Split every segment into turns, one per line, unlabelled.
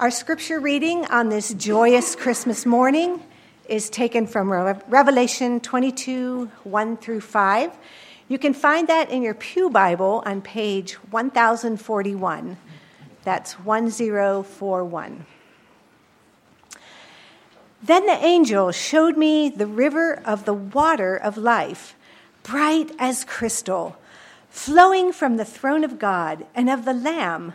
Our scripture reading on this joyous Christmas morning is taken from Revelation 22 1 through 5. You can find that in your Pew Bible on page 1041. That's 1041. Then the angel showed me the river of the water of life, bright as crystal, flowing from the throne of God and of the Lamb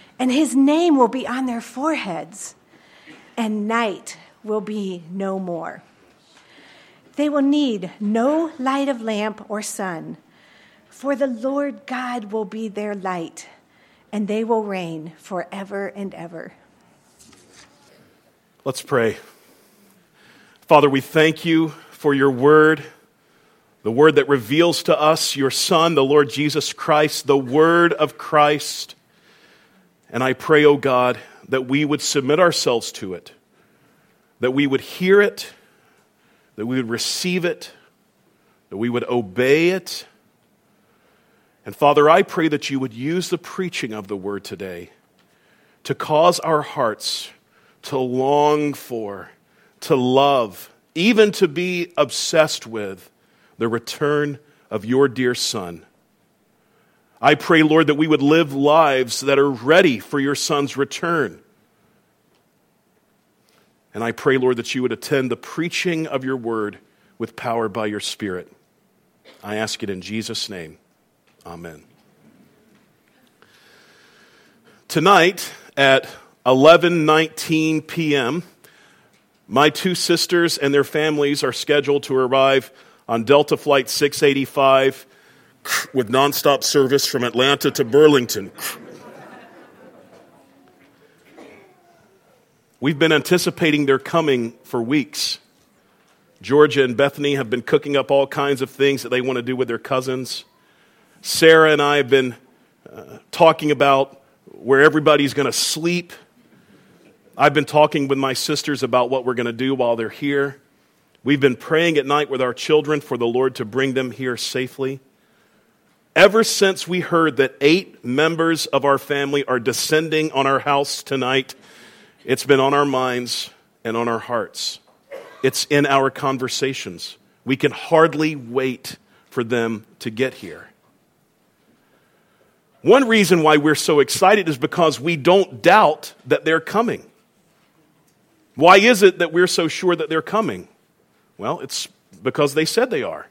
and his name will be on their foreheads, and night will be no more. They will need no light of lamp or sun, for the Lord God will be their light, and they will reign forever and ever.
Let's pray. Father, we thank you for your word, the word that reveals to us your Son, the Lord Jesus Christ, the word of Christ. And I pray, O oh God, that we would submit ourselves to it, that we would hear it, that we would receive it, that we would obey it. And Father, I pray that you would use the preaching of the word today to cause our hearts to long for, to love, even to be obsessed with the return of your dear Son. I pray, Lord, that we would live lives that are ready for your Son's return. And I pray, Lord, that you would attend the preaching of your word with power by your Spirit. I ask it in Jesus' name. Amen. Tonight at 11:19 p.m. My two sisters and their families are scheduled to arrive on Delta Flight 685 with nonstop service from Atlanta to Burlington. We've been anticipating their coming for weeks. Georgia and Bethany have been cooking up all kinds of things that they want to do with their cousins. Sarah and I have been uh, talking about where everybody's going to sleep I've been talking with my sisters about what we're going to do while they're here. We've been praying at night with our children for the Lord to bring them here safely. Ever since we heard that eight members of our family are descending on our house tonight, it's been on our minds and on our hearts. It's in our conversations. We can hardly wait for them to get here. One reason why we're so excited is because we don't doubt that they're coming. Why is it that we're so sure that they're coming? Well, it's because they said they are.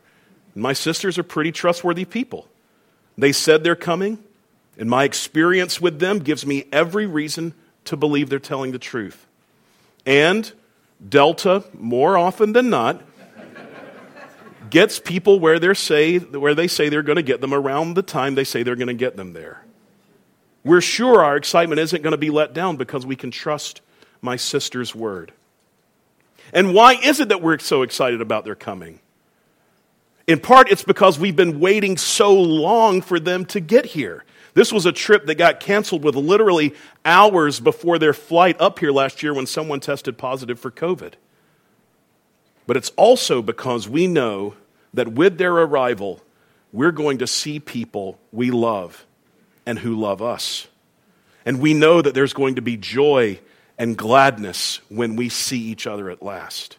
My sisters are pretty trustworthy people. They said they're coming, and my experience with them gives me every reason to believe they're telling the truth. And Delta, more often than not, gets people where, they say, where they say they're going to get them around the time they say they're going to get them there. We're sure our excitement isn't going to be let down because we can trust my sister's word. And why is it that we're so excited about their coming? In part, it's because we've been waiting so long for them to get here. This was a trip that got canceled with literally hours before their flight up here last year when someone tested positive for COVID. But it's also because we know that with their arrival, we're going to see people we love and who love us. And we know that there's going to be joy and gladness when we see each other at last.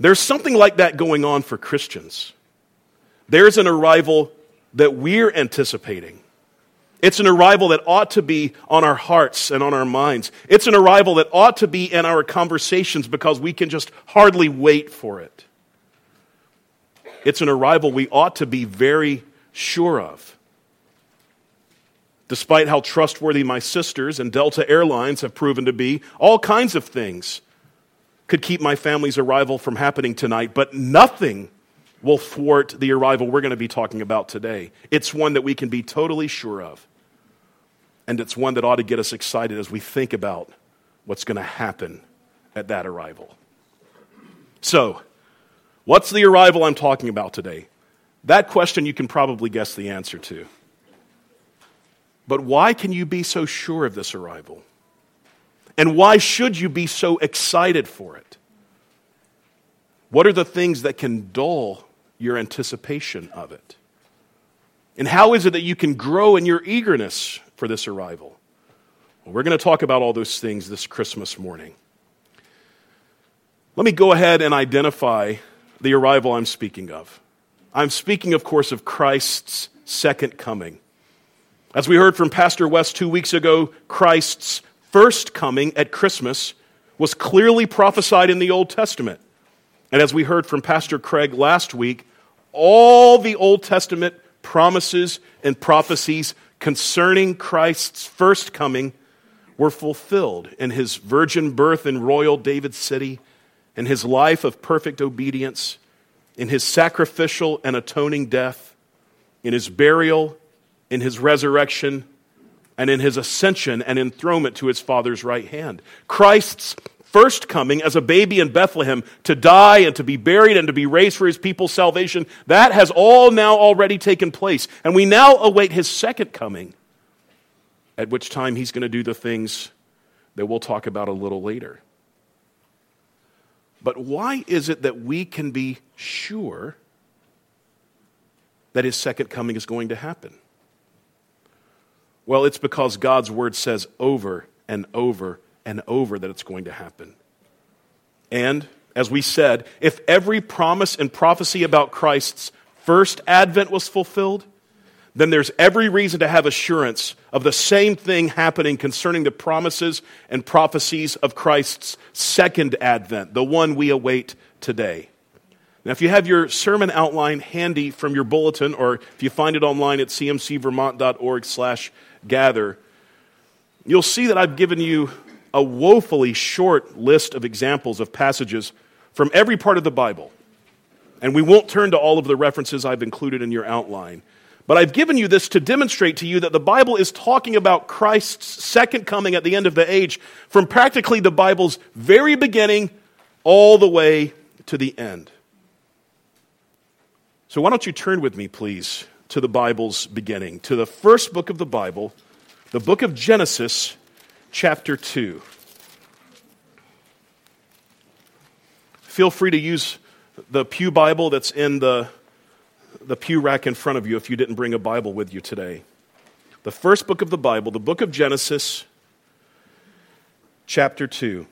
There's something like that going on for Christians. There's an arrival that we're anticipating. It's an arrival that ought to be on our hearts and on our minds. It's an arrival that ought to be in our conversations because we can just hardly wait for it. It's an arrival we ought to be very sure of. Despite how trustworthy my sisters and Delta Airlines have proven to be, all kinds of things could keep my family's arrival from happening tonight, but nothing will thwart the arrival we're going to be talking about today. It's one that we can be totally sure of. and it's one that ought to get us excited as we think about what's going to happen at that arrival. So, what's the arrival I'm talking about today? That question you can probably guess the answer to. But why can you be so sure of this arrival? And why should you be so excited for it? What are the things that can dull your anticipation of it? And how is it that you can grow in your eagerness for this arrival? Well, we're going to talk about all those things this Christmas morning. Let me go ahead and identify the arrival I'm speaking of. I'm speaking, of course, of Christ's second coming. As we heard from Pastor West two weeks ago, Christ's first coming at Christmas was clearly prophesied in the Old Testament. And as we heard from Pastor Craig last week, all the Old Testament promises and prophecies concerning Christ's first coming were fulfilled in his virgin birth in royal David city, in his life of perfect obedience, in his sacrificial and atoning death, in his burial, in his resurrection, and in his ascension and enthronement to his Father's right hand. Christ's first coming as a baby in Bethlehem to die and to be buried and to be raised for his people's salvation, that has all now already taken place. And we now await his second coming, at which time he's going to do the things that we'll talk about a little later. But why is it that we can be sure that his second coming is going to happen? Well, it's because God's word says over and over and over that it's going to happen. And, as we said, if every promise and prophecy about Christ's first advent was fulfilled, then there's every reason to have assurance of the same thing happening concerning the promises and prophecies of Christ's second advent, the one we await today. Now, if you have your sermon outline handy from your bulletin, or if you find it online at cmcvermont.org slash gather, you'll see that I've given you a woefully short list of examples of passages from every part of the Bible. And we won't turn to all of the references I've included in your outline. But I've given you this to demonstrate to you that the Bible is talking about Christ's second coming at the end of the age from practically the Bible's very beginning all the way to the end. So, why don't you turn with me, please, to the Bible's beginning, to the first book of the Bible, the book of Genesis, chapter 2. Feel free to use the Pew Bible that's in the the pew rack in front of you if you didn't bring a Bible with you today. The first book of the Bible, the book of Genesis, chapter 2.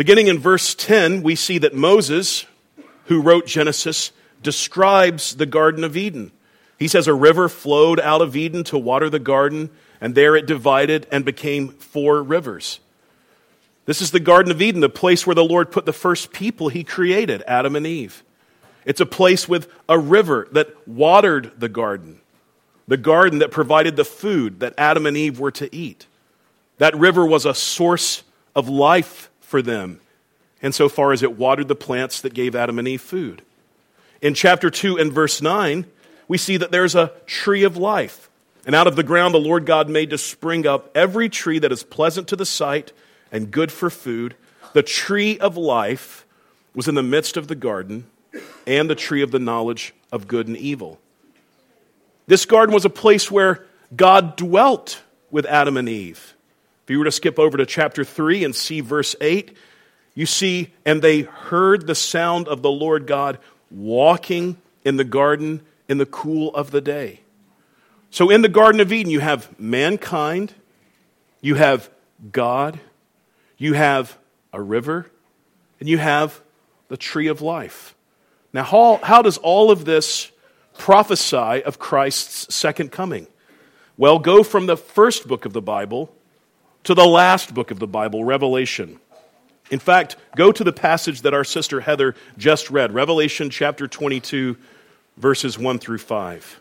Beginning in verse 10, we see that Moses, who wrote Genesis, describes the Garden of Eden. He says, A river flowed out of Eden to water the garden and there it divided and became four rivers. This is the Garden of Eden, the place where the Lord put the first people he created, Adam and Eve. It's a place with a river that watered the garden, the garden that provided the food that Adam and Eve were to eat. That river was a source of life for them, insofar as it watered the plants that gave Adam and Eve food. In chapter 2 and verse 9, we see that there's a tree of life and out of the ground the Lord God made to spring up every tree that is pleasant to the sight and good for food. The tree of life was in the midst of the garden, and the tree of the knowledge of good and evil. This garden was a place where God dwelt with Adam and Eve. If you were to skip over to chapter 3 and see verse 8, you see, and they heard the sound of the Lord God walking in the garden in the cool of the day. So in the Garden of Eden, you have mankind, you have God, you have a river, and you have the tree of life. Now, how, how does all of this prophesy of Christ's second coming? Well, go from the first book of the Bible to the last book of the Bible, Revelation. In fact, go to the passage that our sister Heather just read, Revelation chapter 22, verses 1 through 5.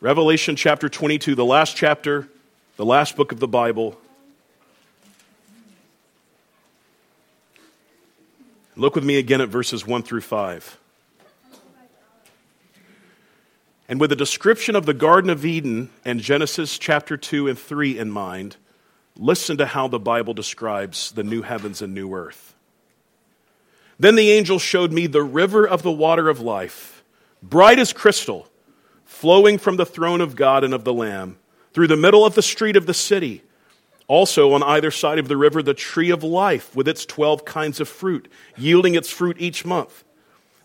Revelation chapter 22, the last chapter, the last book of the Bible. Look with me again at verses 1 through 5. And with a description of the Garden of Eden and Genesis chapter 2 and 3 in mind, listen to how the Bible describes the new heavens and new earth. Then the angel showed me the river of the water of life, bright as crystal, flowing from the throne of God and of the Lamb, through the middle of the street of the city. Also, on either side of the river, the tree of life with its 12 kinds of fruit, yielding its fruit each month.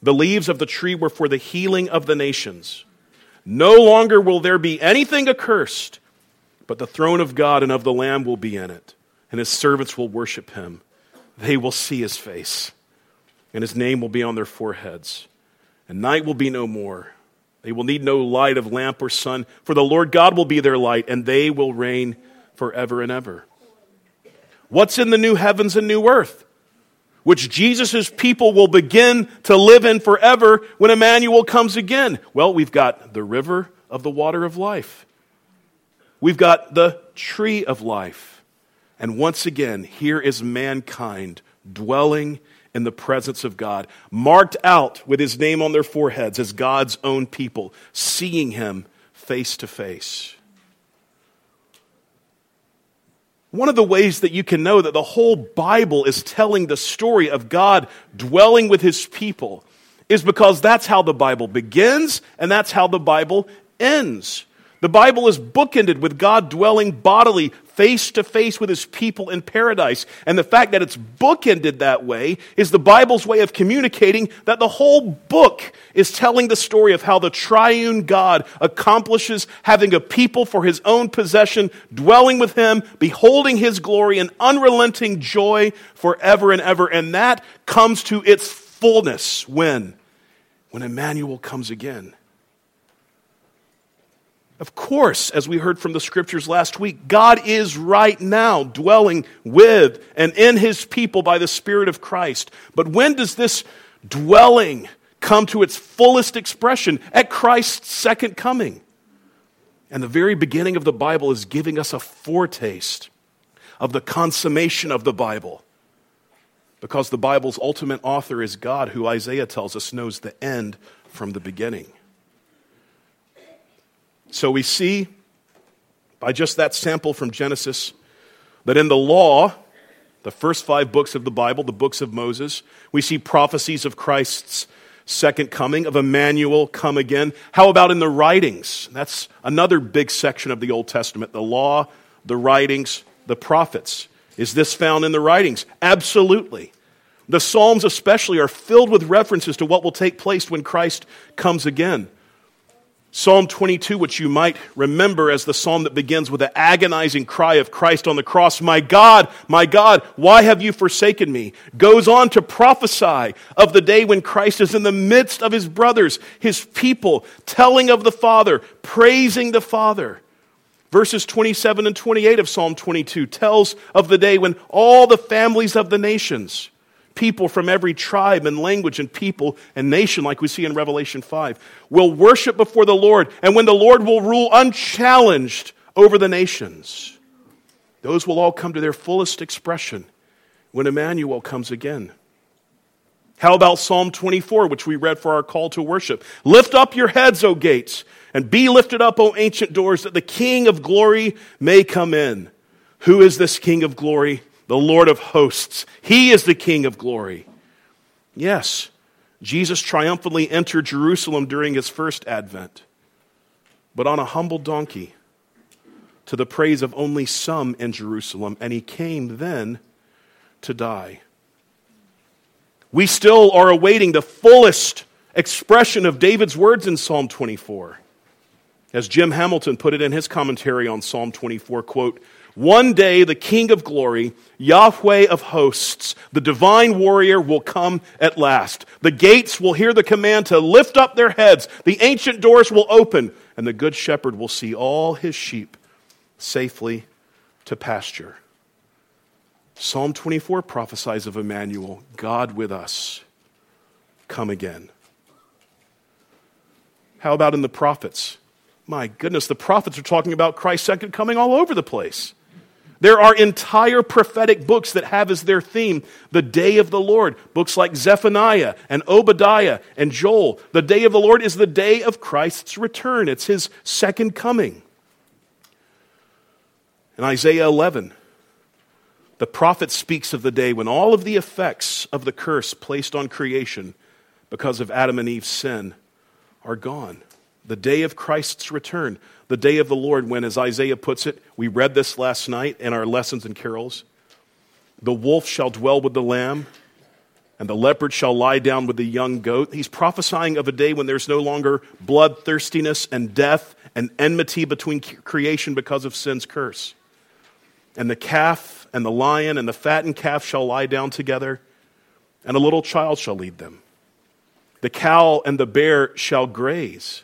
The leaves of the tree were for the healing of the nations. No longer will there be anything accursed, but the throne of God and of the Lamb will be in it, and his servants will worship him. They will see his face, and his name will be on their foreheads. And night will be no more. They will need no light of lamp or sun, for the Lord God will be their light, and they will reign forever and ever. What's in the new heavens and new earth? Which Jesus' people will begin to live in forever when Emmanuel comes again. Well, we've got the river of the water of life. We've got the tree of life. And once again, here is mankind dwelling in the presence of God, marked out with his name on their foreheads as God's own people, seeing him face to face. One of the ways that you can know that the whole Bible is telling the story of God dwelling with his people is because that's how the Bible begins and that's how the Bible ends. The Bible is bookended with God dwelling bodily, face to face with his people in paradise. And the fact that it's bookended that way is the Bible's way of communicating that the whole book is telling the story of how the triune God accomplishes having a people for his own possession, dwelling with him, beholding his glory and unrelenting joy forever and ever. And that comes to its fullness when? When Emmanuel comes again. Of course, as we heard from the scriptures last week, God is right now dwelling with and in his people by the Spirit of Christ. But when does this dwelling come to its fullest expression? At Christ's second coming. And the very beginning of the Bible is giving us a foretaste of the consummation of the Bible. Because the Bible's ultimate author is God, who Isaiah tells us knows the end from the beginning. So we see by just that sample from Genesis that in the law, the first five books of the Bible, the books of Moses, we see prophecies of Christ's second coming, of Emmanuel come again. How about in the writings? That's another big section of the Old Testament the law, the writings, the prophets. Is this found in the writings? Absolutely. The Psalms, especially, are filled with references to what will take place when Christ comes again. Psalm 22, which you might remember as the psalm that begins with the agonizing cry of Christ on the cross, My God, my God, why have you forsaken me? goes on to prophesy of the day when Christ is in the midst of his brothers, his people, telling of the Father, praising the Father. Verses 27 and 28 of Psalm 22 tells of the day when all the families of the nations, people from every tribe and language and people and nation, like we see in Revelation 5, will worship before the Lord, and when the Lord will rule unchallenged over the nations. Those will all come to their fullest expression when Emmanuel comes again. How about Psalm 24, which we read for our call to worship? Lift up your heads, O gates, and be lifted up, O ancient doors, that the King of glory may come in. Who is this King of glory? The Lord of hosts. He is the King of glory. Yes, Jesus triumphantly entered Jerusalem during his first advent, but on a humble donkey to the praise of only some in Jerusalem, and he came then to die. We still are awaiting the fullest expression of David's words in Psalm 24. As Jim Hamilton put it in his commentary on Psalm 24, quote, one day, the King of glory, Yahweh of hosts, the divine warrior, will come at last. The gates will hear the command to lift up their heads. The ancient doors will open, and the good shepherd will see all his sheep safely to pasture. Psalm 24 prophesies of Emmanuel, God with us. Come again. How about in the prophets? My goodness, the prophets are talking about Christ's second coming all over the place. There are entire prophetic books that have as their theme the day of the Lord. Books like Zephaniah and Obadiah and Joel. The day of the Lord is the day of Christ's return, it's his second coming. In Isaiah 11, the prophet speaks of the day when all of the effects of the curse placed on creation because of Adam and Eve's sin are gone. The day of Christ's return, the day of the Lord, when, as Isaiah puts it, we read this last night in our lessons and carols the wolf shall dwell with the lamb, and the leopard shall lie down with the young goat. He's prophesying of a day when there's no longer bloodthirstiness and death and enmity between creation because of sin's curse. And the calf and the lion and the fattened calf shall lie down together, and a little child shall lead them. The cow and the bear shall graze.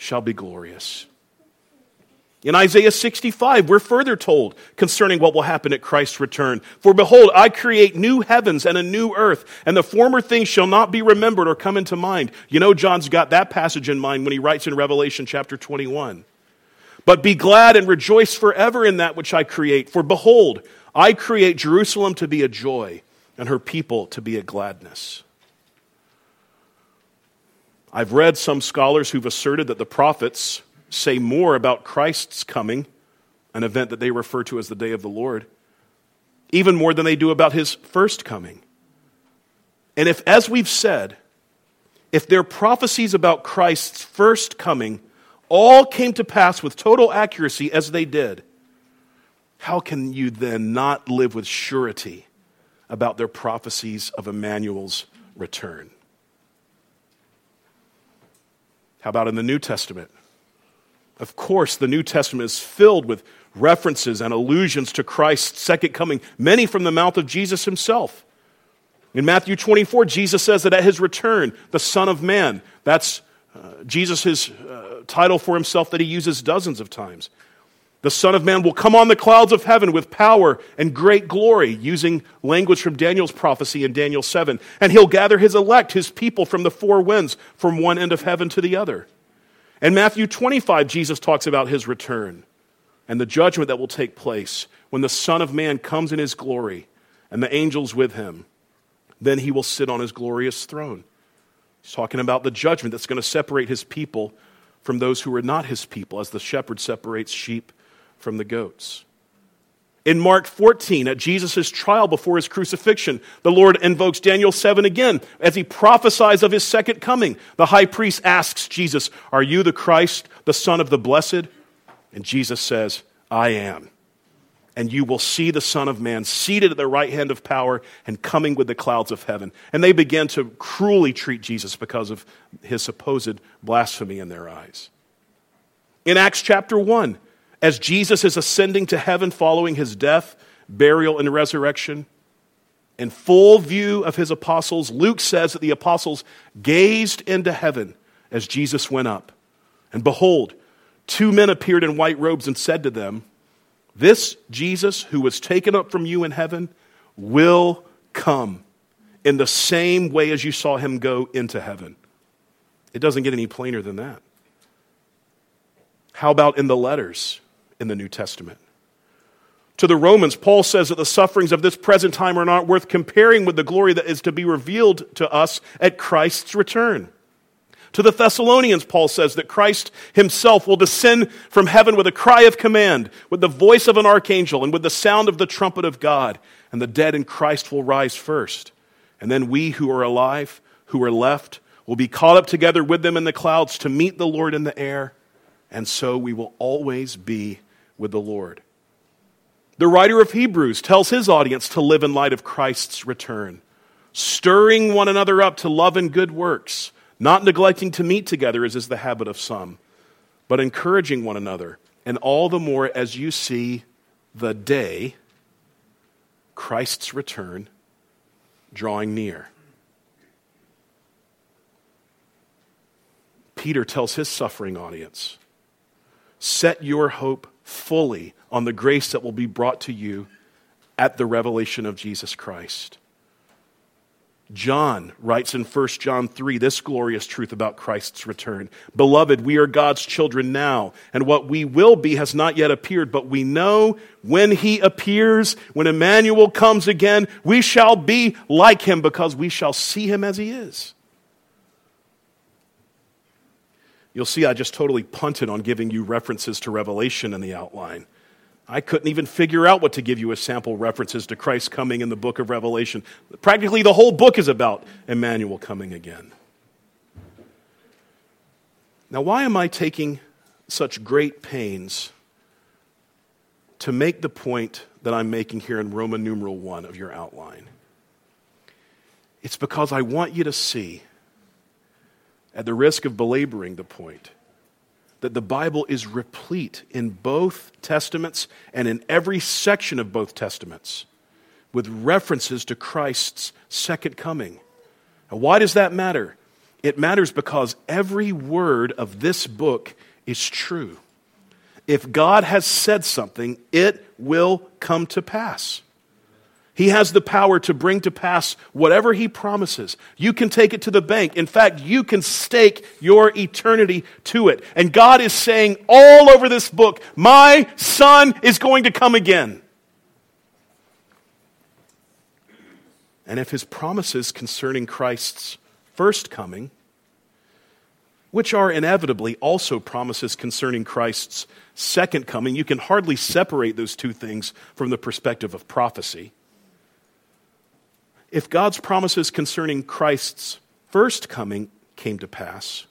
shall be glorious. In Isaiah 65, we're further told concerning what will happen at Christ's return. For behold, I create new heavens and a new earth, and the former things shall not be remembered or come into mind. You know, John's got that passage in mind when he writes in Revelation chapter 21. But be glad and rejoice forever in that which I create. For behold, I create Jerusalem to be a joy, and her people to be a gladness. I've read some scholars who've asserted that the prophets say more about Christ's coming, an event that they refer to as the day of the Lord, even more than they do about his first coming. And if, as we've said, if their prophecies about Christ's first coming all came to pass with total accuracy as they did, how can you then not live with surety about their prophecies of Emmanuel's return? How about in the New Testament? Of course, the New Testament is filled with references and allusions to Christ's second coming, many from the mouth of Jesus himself. In Matthew 24, Jesus says that at his return, the Son of Man, that's uh, Jesus' uh, title for himself that he uses dozens of times. The Son of Man will come on the clouds of heaven with power and great glory, using language from Daniel's prophecy in Daniel 7. And he'll gather his elect, his people, from the four winds, from one end of heaven to the other. In Matthew 25, Jesus talks about his return and the judgment that will take place when the Son of Man comes in his glory and the angels with him. Then he will sit on his glorious throne. He's talking about the judgment that's going to separate his people from those who are not his people, as the shepherd separates sheep from the goats. In Mark 14, at Jesus' trial before his crucifixion, the Lord invokes Daniel 7 again as he prophesies of his second coming. The high priest asks Jesus, Are you the Christ, the Son of the Blessed? And Jesus says, I am. And you will see the Son of Man seated at the right hand of power and coming with the clouds of heaven. And they began to cruelly treat Jesus because of his supposed blasphemy in their eyes. In Acts chapter 1, as Jesus is ascending to heaven following his death, burial, and resurrection, in full view of his apostles, Luke says that the apostles gazed into heaven as Jesus went up. And behold, two men appeared in white robes and said to them, This Jesus who was taken up from you in heaven will come in the same way as you saw him go into heaven. It doesn't get any plainer than that. How about in the letters? In the New Testament. To the Romans, Paul says that the sufferings of this present time are not worth comparing with the glory that is to be revealed to us at Christ's return. To the Thessalonians, Paul says that Christ himself will descend from heaven with a cry of command, with the voice of an archangel, and with the sound of the trumpet of God, and the dead in Christ will rise first. And then we who are alive, who are left, will be caught up together with them in the clouds to meet the Lord in the air, and so we will always be with the Lord. The writer of Hebrews tells his audience to live in light of Christ's return, stirring one another up to love and good works, not neglecting to meet together as is the habit of some, but encouraging one another, and all the more as you see the day, Christ's return, drawing near. Peter tells his suffering audience set your hope fully on the grace that will be brought to you at the revelation of Jesus Christ. John writes in 1 John 3 this glorious truth about Christ's return. Beloved, we are God's children now, and what we will be has not yet appeared, but we know when he appears, when Emmanuel comes again, we shall be like him because we shall see him as he is. You'll see I just totally punted on giving you references to Revelation in the outline. I couldn't even figure out what to give you as sample references to Christ coming in the book of Revelation. Practically the whole book is about Emmanuel coming again. Now, why am I taking such great pains to make the point that I'm making here in Roman numeral 1 of your outline? It's because I want you to see, at the risk of belaboring the point, that the Bible is replete in both Testaments and in every section of both Testaments with references to Christ's second coming. And why does that matter? It matters because every word of this book is true. If God has said something, it will come to pass. He has the power to bring to pass whatever He promises. You can take it to the bank. In fact, you can stake your eternity to it. And God is saying all over this book, My Son is going to come again. And if His promises concerning Christ's first coming, which are inevitably also promises concerning Christ's second coming, you can hardly separate those two things from the perspective of prophecy if God's promises concerning Christ's first coming came to pass,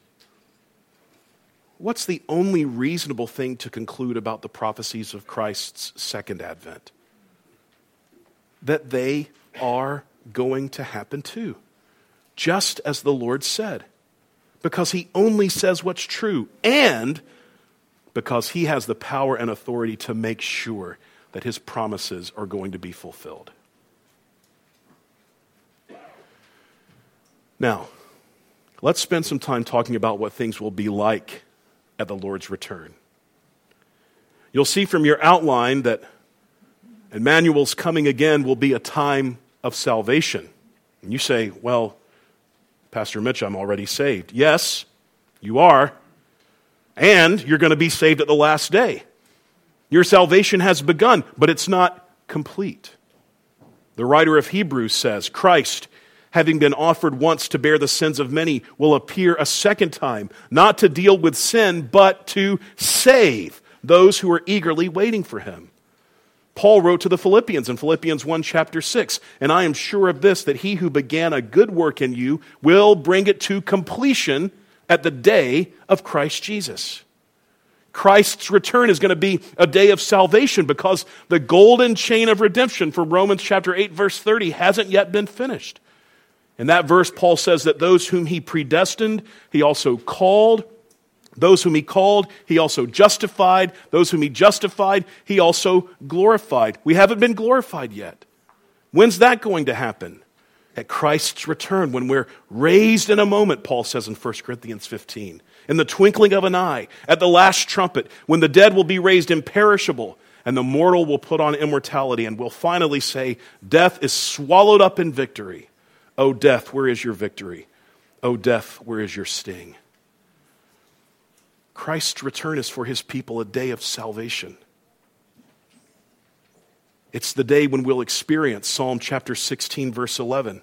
what's the only reasonable thing to conclude about the prophecies of Christ's second advent? That they are going to happen too, just as the Lord said, because He only says what's true, and because He has the power and authority to make sure that His promises are going to be fulfilled. Now, let's spend some time talking about what things will be like at the Lord's return. You'll see from your outline that Emmanuel's coming again will be a time of salvation. And you say, well, Pastor Mitch, I'm already saved. Yes, you are. And you're going to be saved at the last day. Your salvation has begun, but it's not complete. The writer of Hebrews says, Christ having been offered once to bear the sins of many, will appear a second time, not to deal with sin, but to save those who are eagerly waiting for him. Paul wrote to the Philippians in Philippians 1, chapter 6, and I am sure of this, that he who began a good work in you will bring it to completion at the day of Christ Jesus. Christ's return is going to be a day of salvation because the golden chain of redemption from Romans chapter 8, verse 30 hasn't yet been finished. In that verse, Paul says that those whom he predestined, he also called. Those whom he called, he also justified. Those whom he justified, he also glorified. We haven't been glorified yet. When's that going to happen? At Christ's return, when we're raised in a moment, Paul says in 1 Corinthians 15. In the twinkling of an eye, at the last trumpet, when the dead will be raised imperishable, and the mortal will put on immortality, and will finally say, Death is swallowed up in victory. O death, where is your victory? O death, where is your sting? Christ's return is for his people a day of salvation. It's the day when we'll experience Psalm chapter 16, verse 11,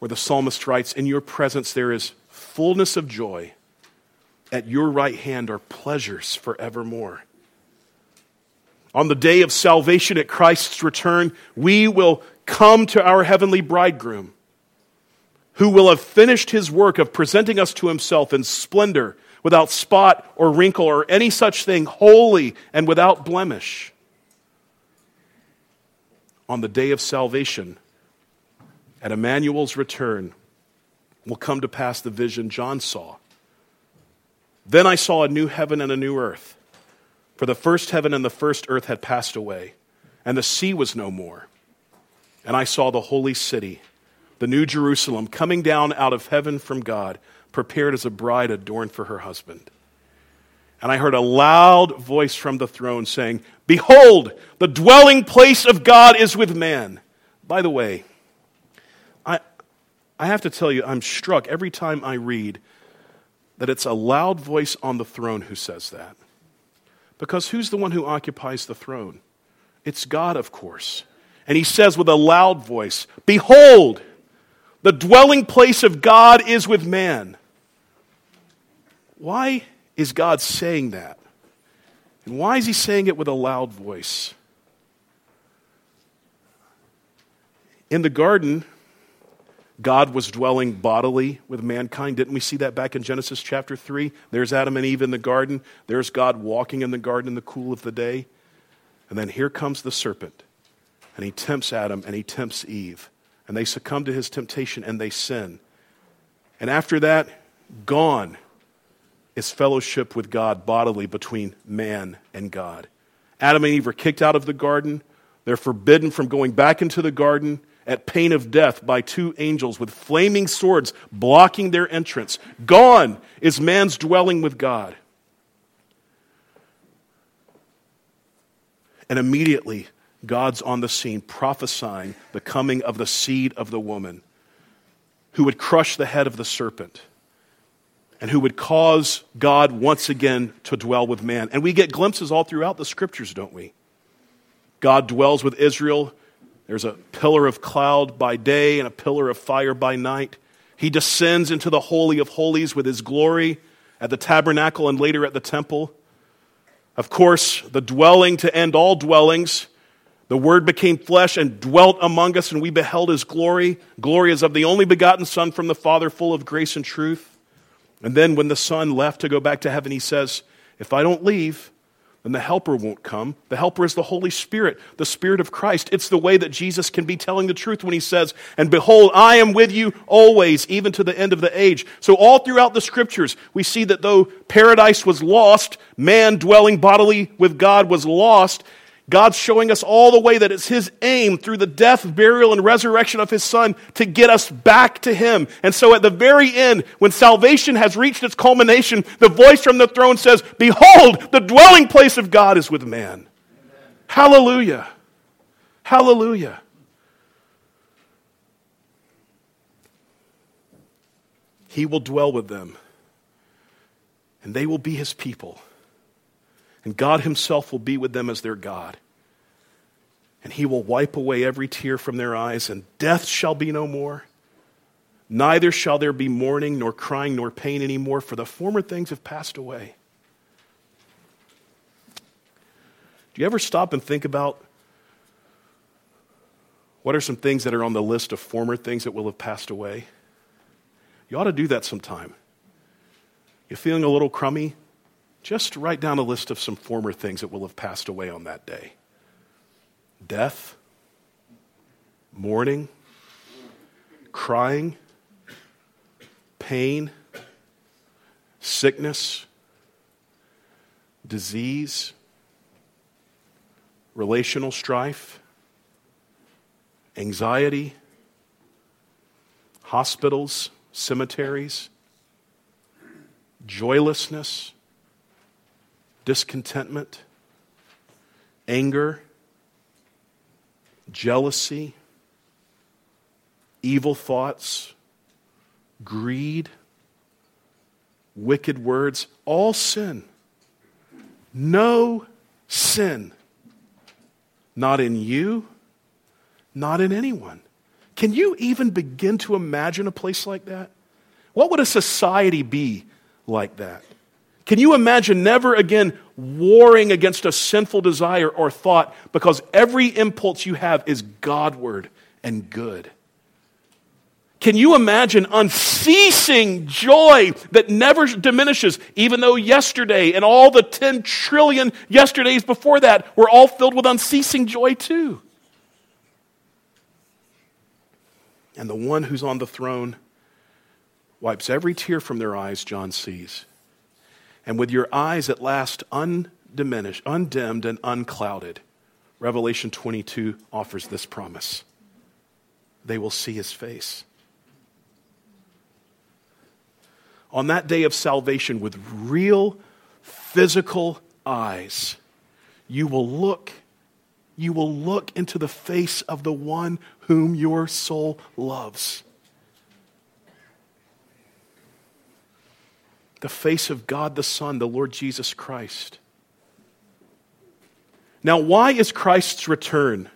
where the psalmist writes, In your presence there is fullness of joy. At your right hand are pleasures forevermore. On the day of salvation at Christ's return, we will come to our heavenly bridegroom, who will have finished his work of presenting us to himself in splendor, without spot or wrinkle or any such thing, holy and without blemish. On the day of salvation, at Emmanuel's return, will come to pass the vision John saw. Then I saw a new heaven and a new earth. For the first heaven and the first earth had passed away, and the sea was no more. And I saw the holy city, the new Jerusalem, coming down out of heaven from God, prepared as a bride adorned for her husband. And I heard a loud voice from the throne saying, Behold, the dwelling place of God is with man. By the way, I, I have to tell you, I'm struck every time I read that it's a loud voice on the throne who says that. Because who's the one who occupies the throne? It's God, of course. And he says with a loud voice, Behold, the dwelling place of God is with man. Why is God saying that? And why is he saying it with a loud voice? In the garden, God was dwelling bodily with mankind. Didn't we see that back in Genesis chapter 3? There's Adam and Eve in the garden. There's God walking in the garden in the cool of the day. And then here comes the serpent. And he tempts Adam and he tempts Eve. And they succumb to his temptation and they sin. And after that, gone is fellowship with God bodily between man and God. Adam and Eve are kicked out of the garden. They're forbidden from going back into the garden at pain of death by two angels with flaming swords blocking their entrance. Gone is man's dwelling with God. And immediately, God's on the scene prophesying the coming of the seed of the woman who would crush the head of the serpent and who would cause God once again to dwell with man. And we get glimpses all throughout the scriptures, don't we? God dwells with Israel there's a pillar of cloud by day and a pillar of fire by night. He descends into the Holy of Holies with his glory at the tabernacle and later at the temple. Of course, the dwelling to end all dwellings. The Word became flesh and dwelt among us, and we beheld his glory. Glory is of the only begotten Son from the Father, full of grace and truth. And then when the Son left to go back to heaven, he says, If I don't leave, then the helper won't come. The helper is the Holy Spirit, the Spirit of Christ. It's the way that Jesus can be telling the truth when he says, And behold, I am with you always, even to the end of the age. So, all throughout the scriptures, we see that though paradise was lost, man dwelling bodily with God was lost, God's showing us all the way that it's His aim through the death, burial, and resurrection of His Son to get us back to Him. And so at the very end, when salvation has reached its culmination, the voice from the throne says, Behold, the dwelling place of God is with man. Amen. Hallelujah. Hallelujah. He will dwell with them, and they will be His people and God Himself will be with them as their God. And He will wipe away every tear from their eyes, and death shall be no more. Neither shall there be mourning, nor crying, nor pain anymore, for the former things have passed away. Do you ever stop and think about what are some things that are on the list of former things that will have passed away? You ought to do that sometime. You're feeling a little crummy? Just write down a list of some former things that will have passed away on that day. Death, mourning, crying, pain, sickness, disease, relational strife, anxiety, hospitals, cemeteries, joylessness discontentment, anger, jealousy, evil thoughts, greed, wicked words, all sin. No sin. Not in you, not in anyone. Can you even begin to imagine a place like that? What would a society be like that? Can you imagine never again warring against a sinful desire or thought because every impulse you have is Godward and good? Can you imagine unceasing joy that never diminishes, even though yesterday and all the 10 trillion yesterdays before that were all filled with unceasing joy too? And the one who's on the throne wipes every tear from their eyes, John sees and with your eyes at last undiminished, undimmed, and unclouded. Revelation 22 offers this promise they will see his face. On that day of salvation, with real physical eyes, you will look, you will look into the face of the one whom your soul loves. The face of God the Son, the Lord Jesus Christ. Now, why is Christ's return,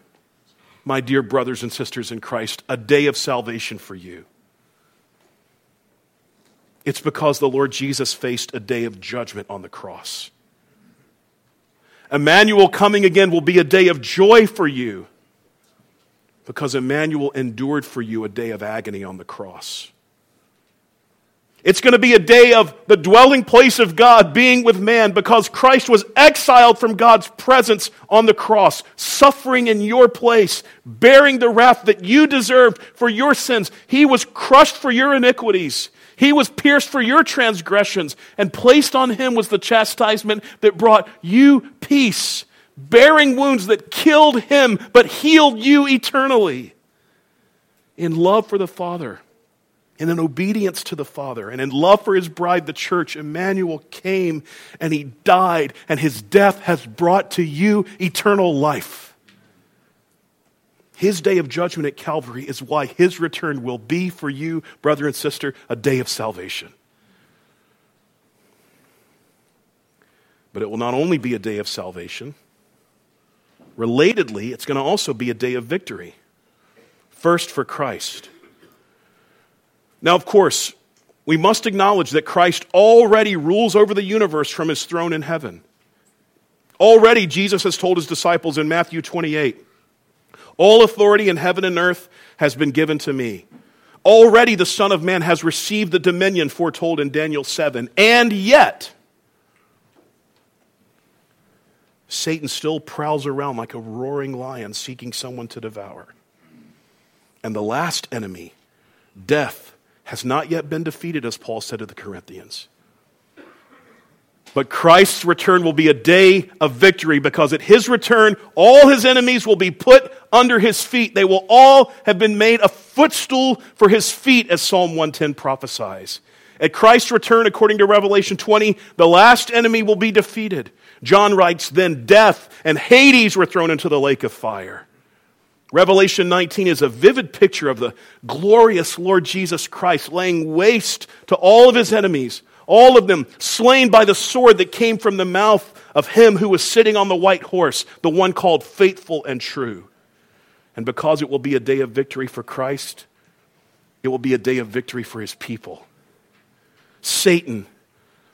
my dear brothers and sisters in Christ, a day of salvation for you? It's because the Lord Jesus faced a day of judgment on the cross. Emmanuel coming again will be a day of joy for you because Emmanuel endured for you a day of agony on the cross. It's going to be a day of the dwelling place of God being with man because Christ was exiled from God's presence on the cross, suffering in your place, bearing the wrath that you deserved for your sins. He was crushed for your iniquities. He was pierced for your transgressions, and placed on him was the chastisement that brought you peace, bearing wounds that killed him but healed you eternally. In love for the Father, and in obedience to the Father, and in love for his bride, the church, Emmanuel came and he died, and his death has brought to you eternal life. His day of judgment at Calvary is why his return will be for you, brother and sister, a day of salvation. But it will not only be a day of salvation, relatedly, it's going to also be a day of victory. First for Christ. Now, of course, we must acknowledge that Christ already rules over the universe from his throne in heaven. Already, Jesus has told his disciples in Matthew 28 all authority in heaven and earth has been given to me. Already the Son of Man has received the dominion foretold in Daniel 7. And yet, Satan still prowls around like a roaring lion seeking someone to devour. And the last enemy, death, has not yet been defeated, as Paul said to the Corinthians. But Christ's return will be a day of victory because at his return, all his enemies will be put under his feet. They will all have been made a footstool for his feet, as Psalm 110 prophesies. At Christ's return, according to Revelation 20, the last enemy will be defeated. John writes, Then death and Hades were thrown into the lake of fire. Revelation 19 is a vivid picture of the glorious Lord Jesus Christ laying waste to all of his enemies all of them slain by the sword that came from the mouth of him who was sitting on the white horse, the one called faithful and true. And because it will be a day of victory for Christ, it will be a day of victory for his people. Satan,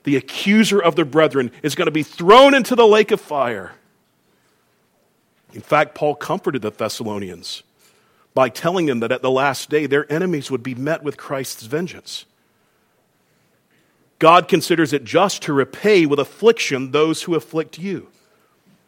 the accuser of the brethren, is going to be thrown into the lake of fire. In fact, Paul comforted the Thessalonians by telling them that at the last day their enemies would be met with Christ's vengeance. God considers it just to repay with affliction those who afflict you,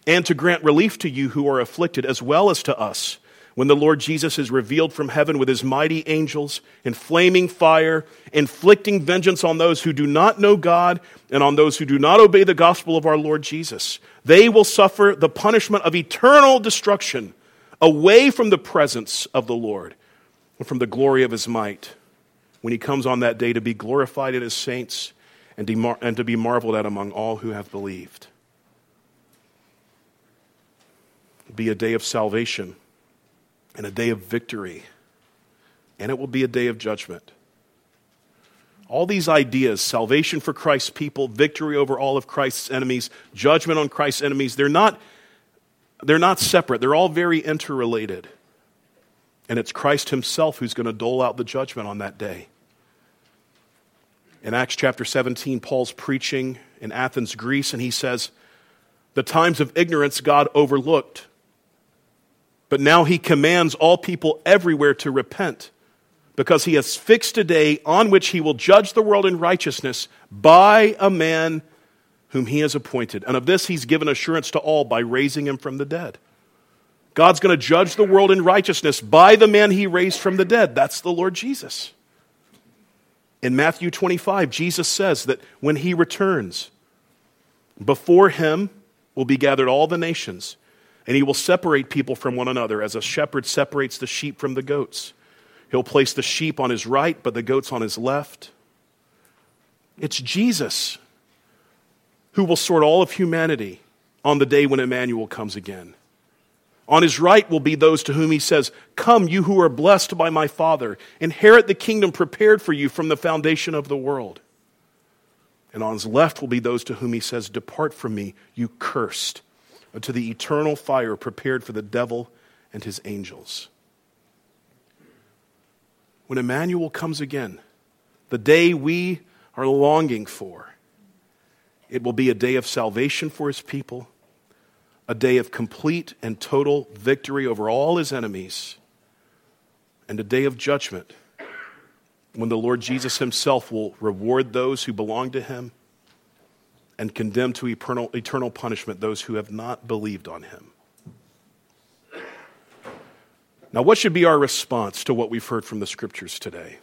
and to grant relief to you who are afflicted, as well as to us, when the Lord Jesus is revealed from heaven with his mighty angels in flaming fire, inflicting vengeance on those who do not know God and on those who do not obey the gospel of our Lord Jesus. They will suffer the punishment of eternal destruction away from the presence of the Lord and from the glory of his might when he comes on that day to be glorified in his saints and, to be marveled at among all who have believed. be a day of salvation and a day of victory, and it will be a day of judgment. All these ideas salvation for Christ's people, victory over all of Christ's enemies, judgment on Christ's enemies they're not, they're not separate, they're all very interrelated. And it's Christ Himself who's going to dole out the judgment on that day. In Acts chapter 17, Paul's preaching in Athens, Greece, and he says, The times of ignorance God overlooked, but now he commands all people everywhere to repent, because he has fixed a day on which he will judge the world in righteousness by a man whom he has appointed. And of this he's given assurance to all by raising him from the dead. God's going to judge the world in righteousness by the man he raised from the dead. That's the Lord Jesus. In Matthew 25, Jesus says that when he returns, before him will be gathered all the nations, and he will separate people from one another as a shepherd separates the sheep from the goats. He'll place the sheep on his right, but the goats on his left. It's Jesus who will sort all of humanity on the day when Emmanuel comes again. On his right will be those to whom he says, Come, you who are blessed by my Father, inherit the kingdom prepared for you from the foundation of the world. And on his left will be those to whom he says, Depart from me, you cursed, to the eternal fire prepared for the devil and his angels. When Emmanuel comes again, the day we are longing for, it will be a day of salvation for his people a day of complete and total victory over all his enemies, and a day of judgment when the Lord Jesus himself will reward those who belong to him and condemn to eternal, eternal punishment those who have not believed on him. Now, what should be our response to what we've heard from the scriptures today?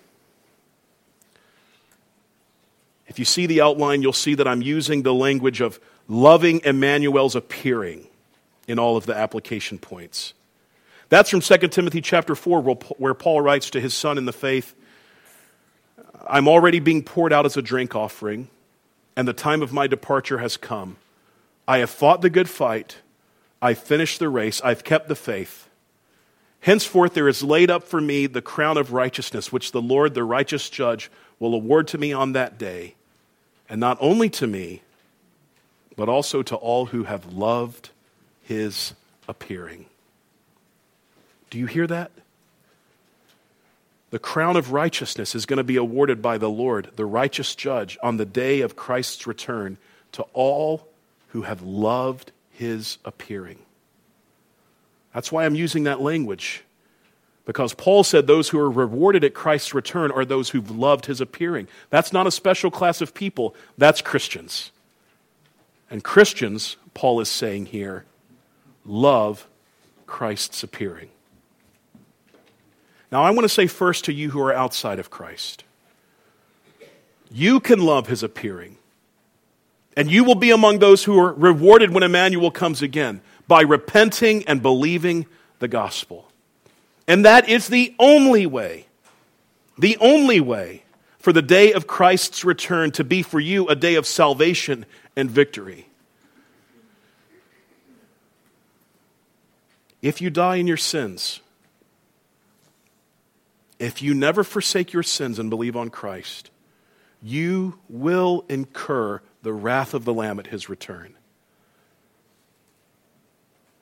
If you see the outline, you'll see that I'm using the language of loving Emmanuel's appearing in all of the application points. That's from 2 Timothy chapter 4, where Paul writes to his son in the faith I'm already being poured out as a drink offering, and the time of my departure has come. I have fought the good fight, I've finished the race, I've kept the faith. Henceforth, there is laid up for me the crown of righteousness, which the Lord, the righteous judge, will award to me on that day, and not only to me, but also to all who have loved his appearing. Do you hear that? The crown of righteousness is going to be awarded by the Lord, the righteous judge, on the day of Christ's return to all who have loved his appearing. That's why I'm using that language. Because Paul said those who are rewarded at Christ's return are those who've loved his appearing. That's not a special class of people, that's Christians. And Christians, Paul is saying here, love Christ's appearing. Now, I want to say first to you who are outside of Christ you can love his appearing, and you will be among those who are rewarded when Emmanuel comes again by repenting and believing the gospel. And that is the only way, the only way for the day of Christ's return to be for you a day of salvation and victory. If you die in your sins, if you never forsake your sins and believe on Christ, you will incur the wrath of the Lamb at his return.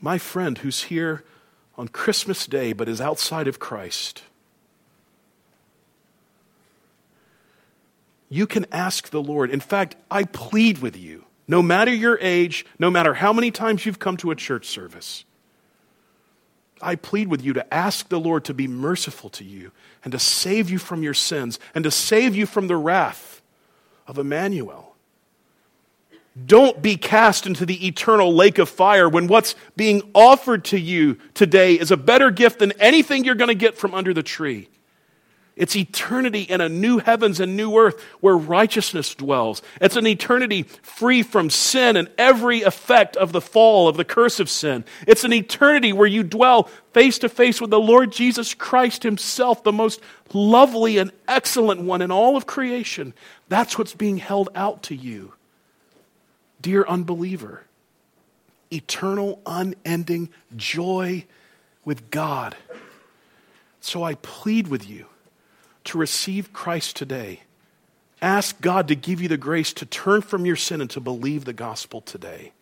My friend who's here on Christmas Day but is outside of Christ you can ask the Lord. In fact, I plead with you, no matter your age, no matter how many times you've come to a church service, I plead with you to ask the Lord to be merciful to you and to save you from your sins and to save you from the wrath of Emmanuel. Don't be cast into the eternal lake of fire when what's being offered to you today is a better gift than anything you're going to get from under the tree. It's eternity in a new heavens and new earth where righteousness dwells. It's an eternity free from sin and every effect of the fall, of the curse of sin. It's an eternity where you dwell face to face with the Lord Jesus Christ Himself, the most lovely and excellent one in all of creation. That's what's being held out to you. Dear unbeliever, eternal, unending joy with God. So I plead with you to receive Christ today, ask God to give you the grace to turn from your sin and to believe the gospel today.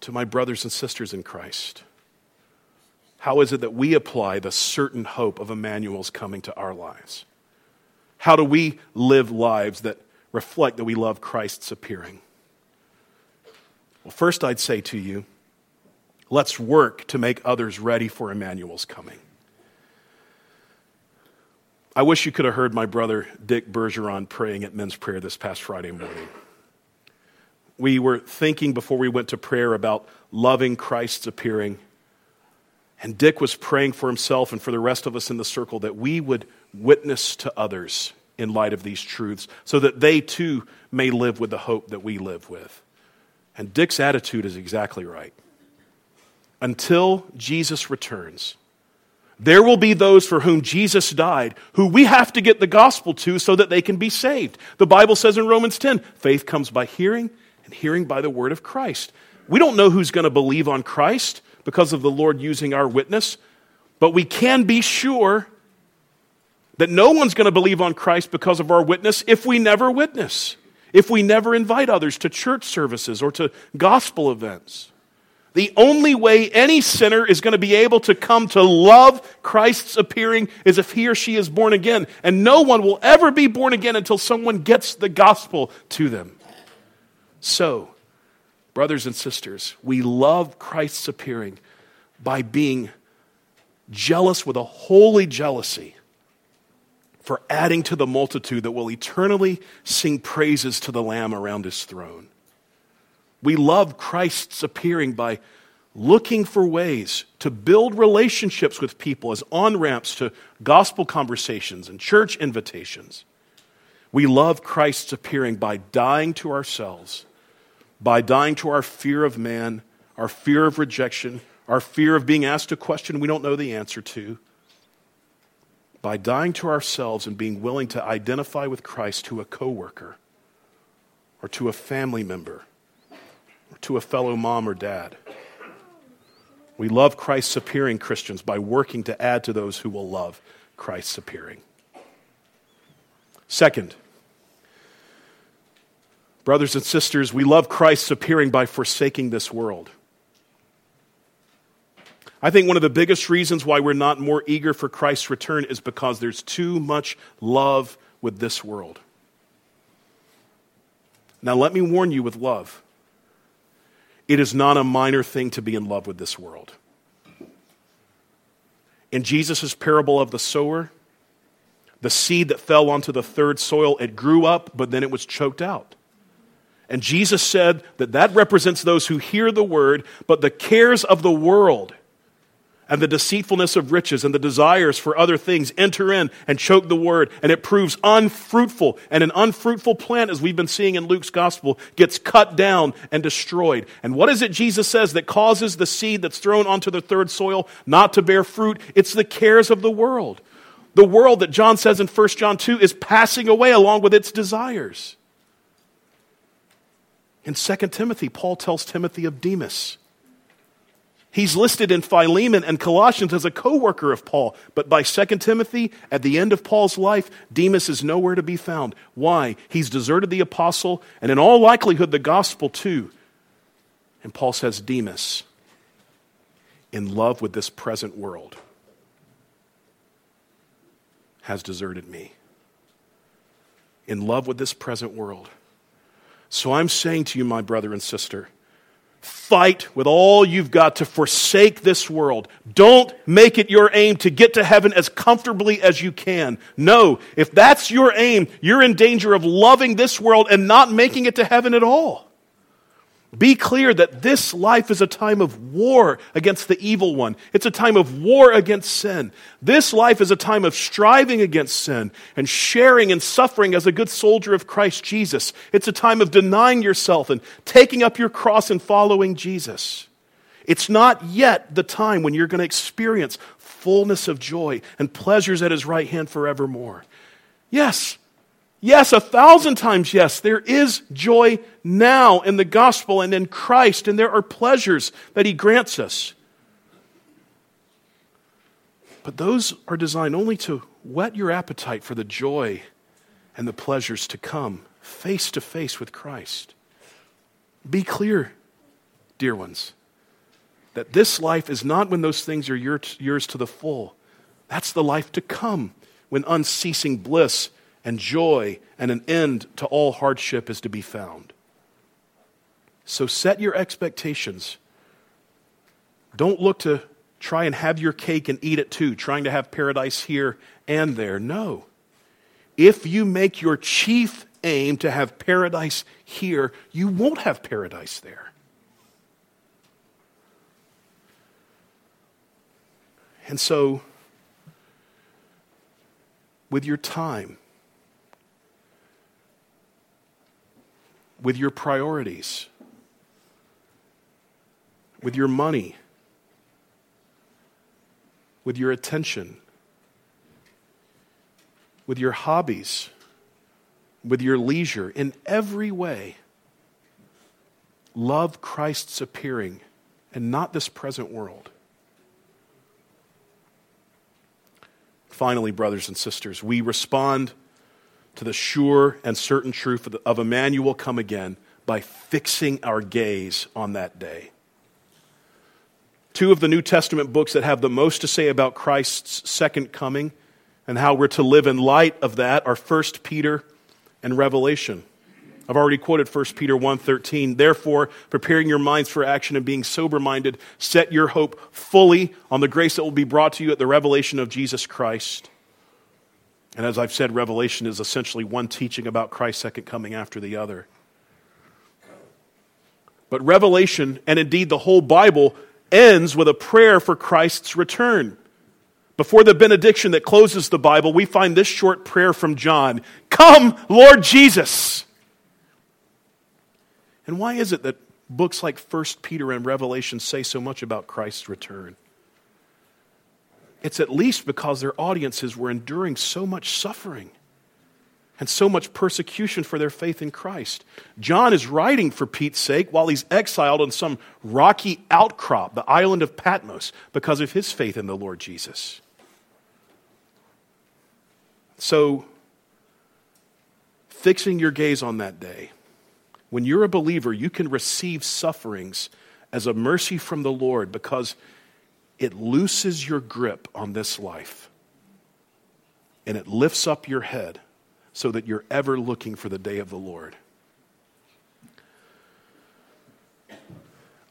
To my brothers and sisters in Christ, how is it that we apply the certain hope of Emmanuel's coming to our lives? How do we live lives that reflect that we love Christ's appearing? Well, first, I'd say to you, let's work to make others ready for Emmanuel's coming. I wish you could have heard my brother Dick Bergeron praying at men's prayer this past Friday morning. We were thinking before we went to prayer about loving Christ's appearing. And Dick was praying for himself and for the rest of us in the circle that we would witness to others in light of these truths so that they too may live with the hope that we live with. And Dick's attitude is exactly right. Until Jesus returns, there will be those for whom Jesus died, who we have to get the gospel to so that they can be saved. The Bible says in Romans 10 faith comes by hearing, and hearing by the word of Christ. We don't know who's going to believe on Christ because of the Lord using our witness, but we can be sure that no one's going to believe on Christ because of our witness if we never witness, if we never invite others to church services or to gospel events. The only way any sinner is going to be able to come to love Christ's appearing is if he or she is born again. And no one will ever be born again until someone gets the gospel to them. So, brothers and sisters, we love Christ's appearing by being jealous with a holy jealousy for adding to the multitude that will eternally sing praises to the Lamb around his throne. We love Christ's appearing by looking for ways to build relationships with people as on ramps to gospel conversations and church invitations. We love Christ's appearing by dying to ourselves, by dying to our fear of man, our fear of rejection, our fear of being asked a question we don't know the answer to, by dying to ourselves and being willing to identify with Christ to a coworker or to a family member or to a fellow mom or dad. We love Christ's appearing Christians by working to add to those who will love Christ's appearing. Second, brothers and sisters, we love Christ's appearing by forsaking this world. I think one of the biggest reasons why we're not more eager for Christ's return is because there's too much love with this world. Now, let me warn you with love. It is not a minor thing to be in love with this world. In Jesus' parable of the sower, the seed that fell onto the third soil, it grew up, but then it was choked out. And Jesus said that that represents those who hear the word, but the cares of the world and the deceitfulness of riches and the desires for other things enter in and choke the word, and it proves unfruitful. And an unfruitful plant, as we've been seeing in Luke's gospel, gets cut down and destroyed. And what is it Jesus says that causes the seed that's thrown onto the third soil not to bear fruit? It's the cares of the world. The world that John says in 1 John 2 is passing away along with its desires. In 2 Timothy, Paul tells Timothy of Demas He's listed in Philemon and Colossians as a co worker of Paul, but by 2 Timothy, at the end of Paul's life, Demas is nowhere to be found. Why? He's deserted the apostle, and in all likelihood, the gospel too. And Paul says, Demas, in love with this present world, has deserted me. In love with this present world. So I'm saying to you, my brother and sister, Fight with all you've got to forsake this world. Don't make it your aim to get to heaven as comfortably as you can. No, if that's your aim, you're in danger of loving this world and not making it to heaven at all. Be clear that this life is a time of war against the evil one. It's a time of war against sin. This life is a time of striving against sin and sharing and suffering as a good soldier of Christ Jesus. It's a time of denying yourself and taking up your cross and following Jesus. It's not yet the time when you're going to experience fullness of joy and pleasures at his right hand forevermore. Yes, Yes, a thousand times yes. There is joy now in the gospel and in Christ, and there are pleasures that He grants us. But those are designed only to whet your appetite for the joy and the pleasures to come face to face with Christ. Be clear, dear ones, that this life is not when those things are yours to the full. That's the life to come when unceasing bliss and joy and an end to all hardship is to be found. So set your expectations. Don't look to try and have your cake and eat it too, trying to have paradise here and there. No. If you make your chief aim to have paradise here, you won't have paradise there. And so, with your time, with your priorities, with your money, with your attention, with your hobbies, with your leisure, in every way, love Christ's appearing and not this present world. Finally, brothers and sisters, we respond to the sure and certain truth of Emmanuel come again by fixing our gaze on that day. Two of the New Testament books that have the most to say about Christ's second coming and how we're to live in light of that are 1 Peter and Revelation. I've already quoted 1 Peter 1:13. Therefore, preparing your minds for action and being sober-minded, set your hope fully on the grace that will be brought to you at the revelation of Jesus Christ. And as I've said, Revelation is essentially one teaching about Christ's second coming after the other. But Revelation, and indeed the whole Bible, ends with a prayer for Christ's return. Before the benediction that closes the Bible, we find this short prayer from John Come, Lord Jesus. And why is it that books like 1 Peter and Revelation say so much about Christ's return? It's at least because their audiences were enduring so much suffering and so much persecution for their faith in Christ. John is writing for Pete's sake while he's exiled on some rocky outcrop, the island of Patmos, because of his faith in the Lord Jesus. So, fixing your gaze on that day, when you're a believer, you can receive sufferings as a mercy from the Lord because it looses your grip on this life and it lifts up your head so that you're ever looking for the day of the Lord.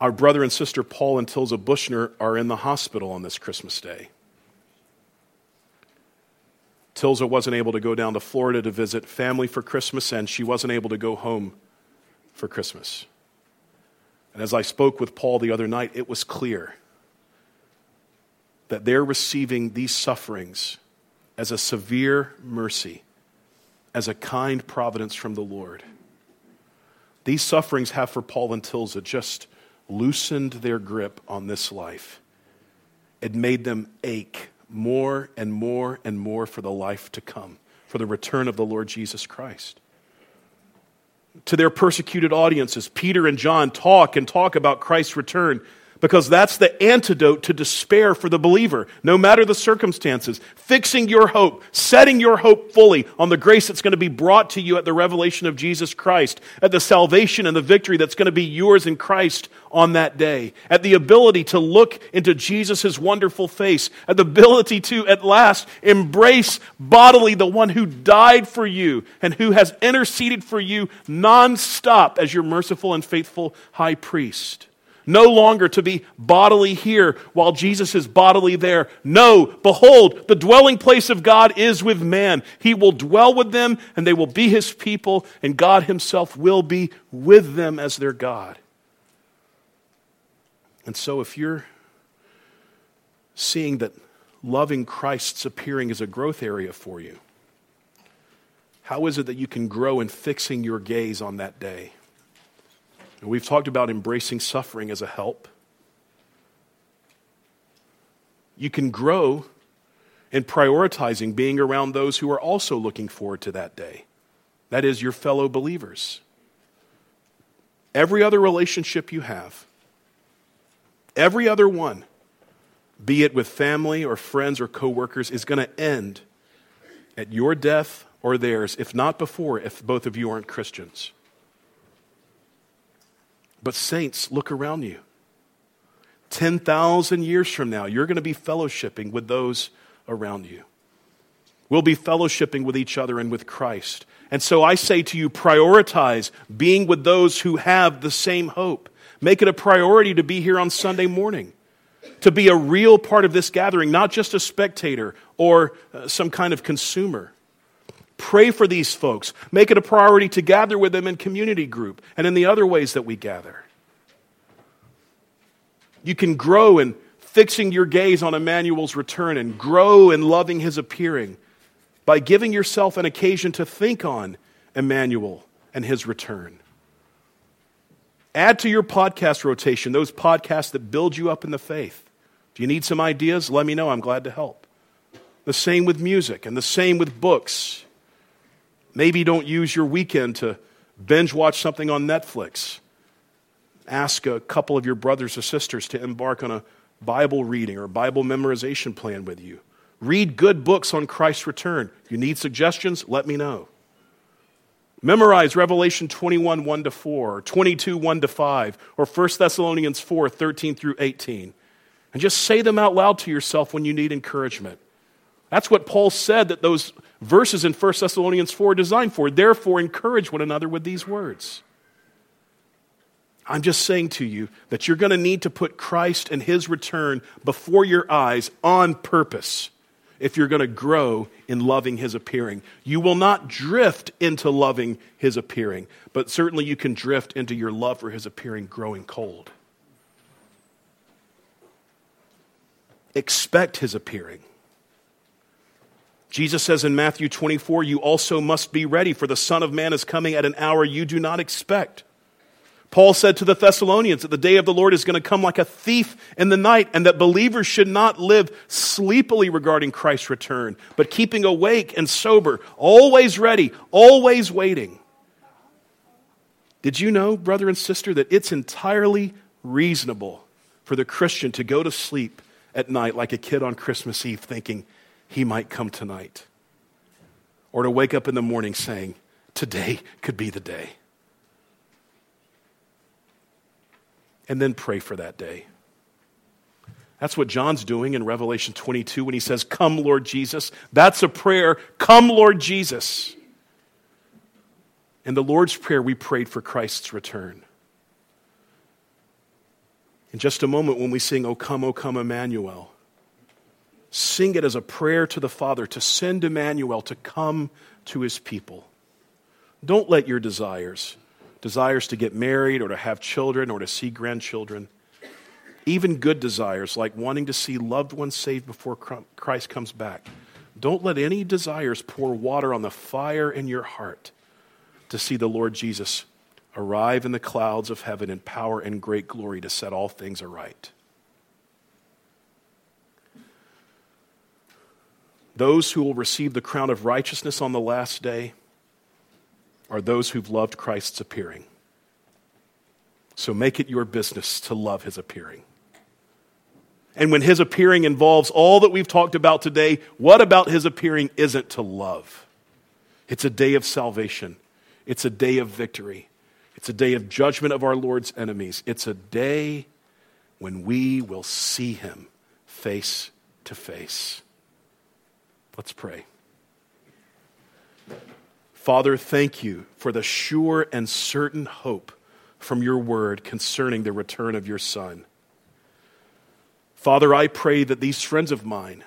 Our brother and sister Paul and Tilza Bushner are in the hospital on this Christmas day. Tilza wasn't able to go down to Florida to visit family for Christmas, and she wasn't able to go home for Christmas. And as I spoke with Paul the other night, it was clear that they're receiving these sufferings as a severe mercy, as a kind providence from the Lord. These sufferings have for Paul and Tilza just loosened their grip on this life. It made them ache more and more and more for the life to come, for the return of the Lord Jesus Christ to their persecuted audiences. Peter and John talk and talk about Christ's return because that's the antidote to despair for the believer, no matter the circumstances. Fixing your hope, setting your hope fully on the grace that's going to be brought to you at the revelation of Jesus Christ, at the salvation and the victory that's going to be yours in Christ on that day, at the ability to look into Jesus' wonderful face, at the ability to at last embrace bodily the one who died for you and who has interceded for you nonstop as your merciful and faithful high priest. No longer to be bodily here while Jesus is bodily there. No, behold, the dwelling place of God is with man. He will dwell with them, and they will be his people, and God himself will be with them as their God. And so, if you're seeing that loving Christ's appearing is a growth area for you, how is it that you can grow in fixing your gaze on that day? And we've talked about embracing suffering as a help. You can grow in prioritizing being around those who are also looking forward to that day. That is, your fellow believers. Every other relationship you have, every other one, be it with family or friends or coworkers, is going to end at your death or theirs, if not before, if both of you aren't Christians. But, saints, look around you. 10,000 years from now, you're going to be fellowshipping with those around you. We'll be fellowshipping with each other and with Christ. And so I say to you, prioritize being with those who have the same hope. Make it a priority to be here on Sunday morning, to be a real part of this gathering, not just a spectator or uh, some kind of consumer. Pray for these folks. Make it a priority to gather with them in community group and in the other ways that we gather. You can grow in fixing your gaze on Emmanuel's return and grow in loving his appearing by giving yourself an occasion to think on Emmanuel and his return. Add to your podcast rotation those podcasts that build you up in the faith. Do you need some ideas? Let me know. I'm glad to help. The same with music and the same with books. Maybe don't use your weekend to binge watch something on Netflix. Ask a couple of your brothers or sisters to embark on a Bible reading or Bible memorization plan with you. Read good books on Christ's return. You need suggestions? Let me know. Memorize Revelation 21, 1 to 4, 22, 1 to 5, or 1 Thessalonians 4, 13 through 18. And just say them out loud to yourself when you need encouragement. That's what Paul said that those verses in 1 Thessalonians 4 are designed for. Therefore, encourage one another with these words. I'm just saying to you that you're going to need to put Christ and his return before your eyes on purpose if you're going to grow in loving his appearing. You will not drift into loving his appearing, but certainly you can drift into your love for his appearing growing cold. Expect his appearing. Jesus says in Matthew 24, You also must be ready, for the Son of Man is coming at an hour you do not expect. Paul said to the Thessalonians that the day of the Lord is going to come like a thief in the night, and that believers should not live sleepily regarding Christ's return, but keeping awake and sober, always ready, always waiting. Did you know, brother and sister, that it's entirely reasonable for the Christian to go to sleep at night like a kid on Christmas Eve thinking he might come tonight? Or to wake up in the morning saying, Today could be the day. and then pray for that day. That's what John's doing in Revelation 22 when he says, Come, Lord Jesus. That's a prayer. Come, Lord Jesus. In the Lord's Prayer, we prayed for Christ's return. In just a moment, when we sing, O come, O come, Emmanuel, sing it as a prayer to the Father to send Emmanuel to come to his people. Don't let your desires desires to get married or to have children or to see grandchildren, even good desires like wanting to see loved ones saved before Christ comes back. Don't let any desires pour water on the fire in your heart to see the Lord Jesus arrive in the clouds of heaven in power and great glory to set all things aright. Those who will receive the crown of righteousness on the last day are those who've loved Christ's appearing. So make it your business to love his appearing. And when his appearing involves all that we've talked about today, what about his appearing isn't to love? It's a day of salvation, it's a day of victory, it's a day of judgment of our Lord's enemies. It's a day when we will see him face to face. Let's pray. Father, thank you for the sure and certain hope from your word concerning the return of your Son. Father, I pray that these friends of mine,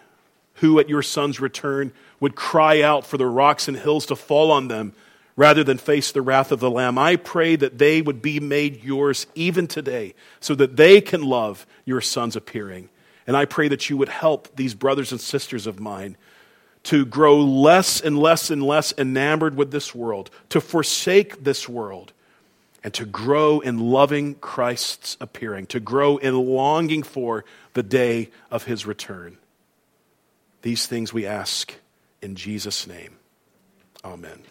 who at your Son's return would cry out for the rocks and hills to fall on them rather than face the wrath of the Lamb, I pray that they would be made yours even today so that they can love your Son's appearing. And I pray that you would help these brothers and sisters of mine to grow less and less and less enamored with this world, to forsake this world, and to grow in loving Christ's appearing, to grow in longing for the day of his return. These things we ask in Jesus' name. Amen.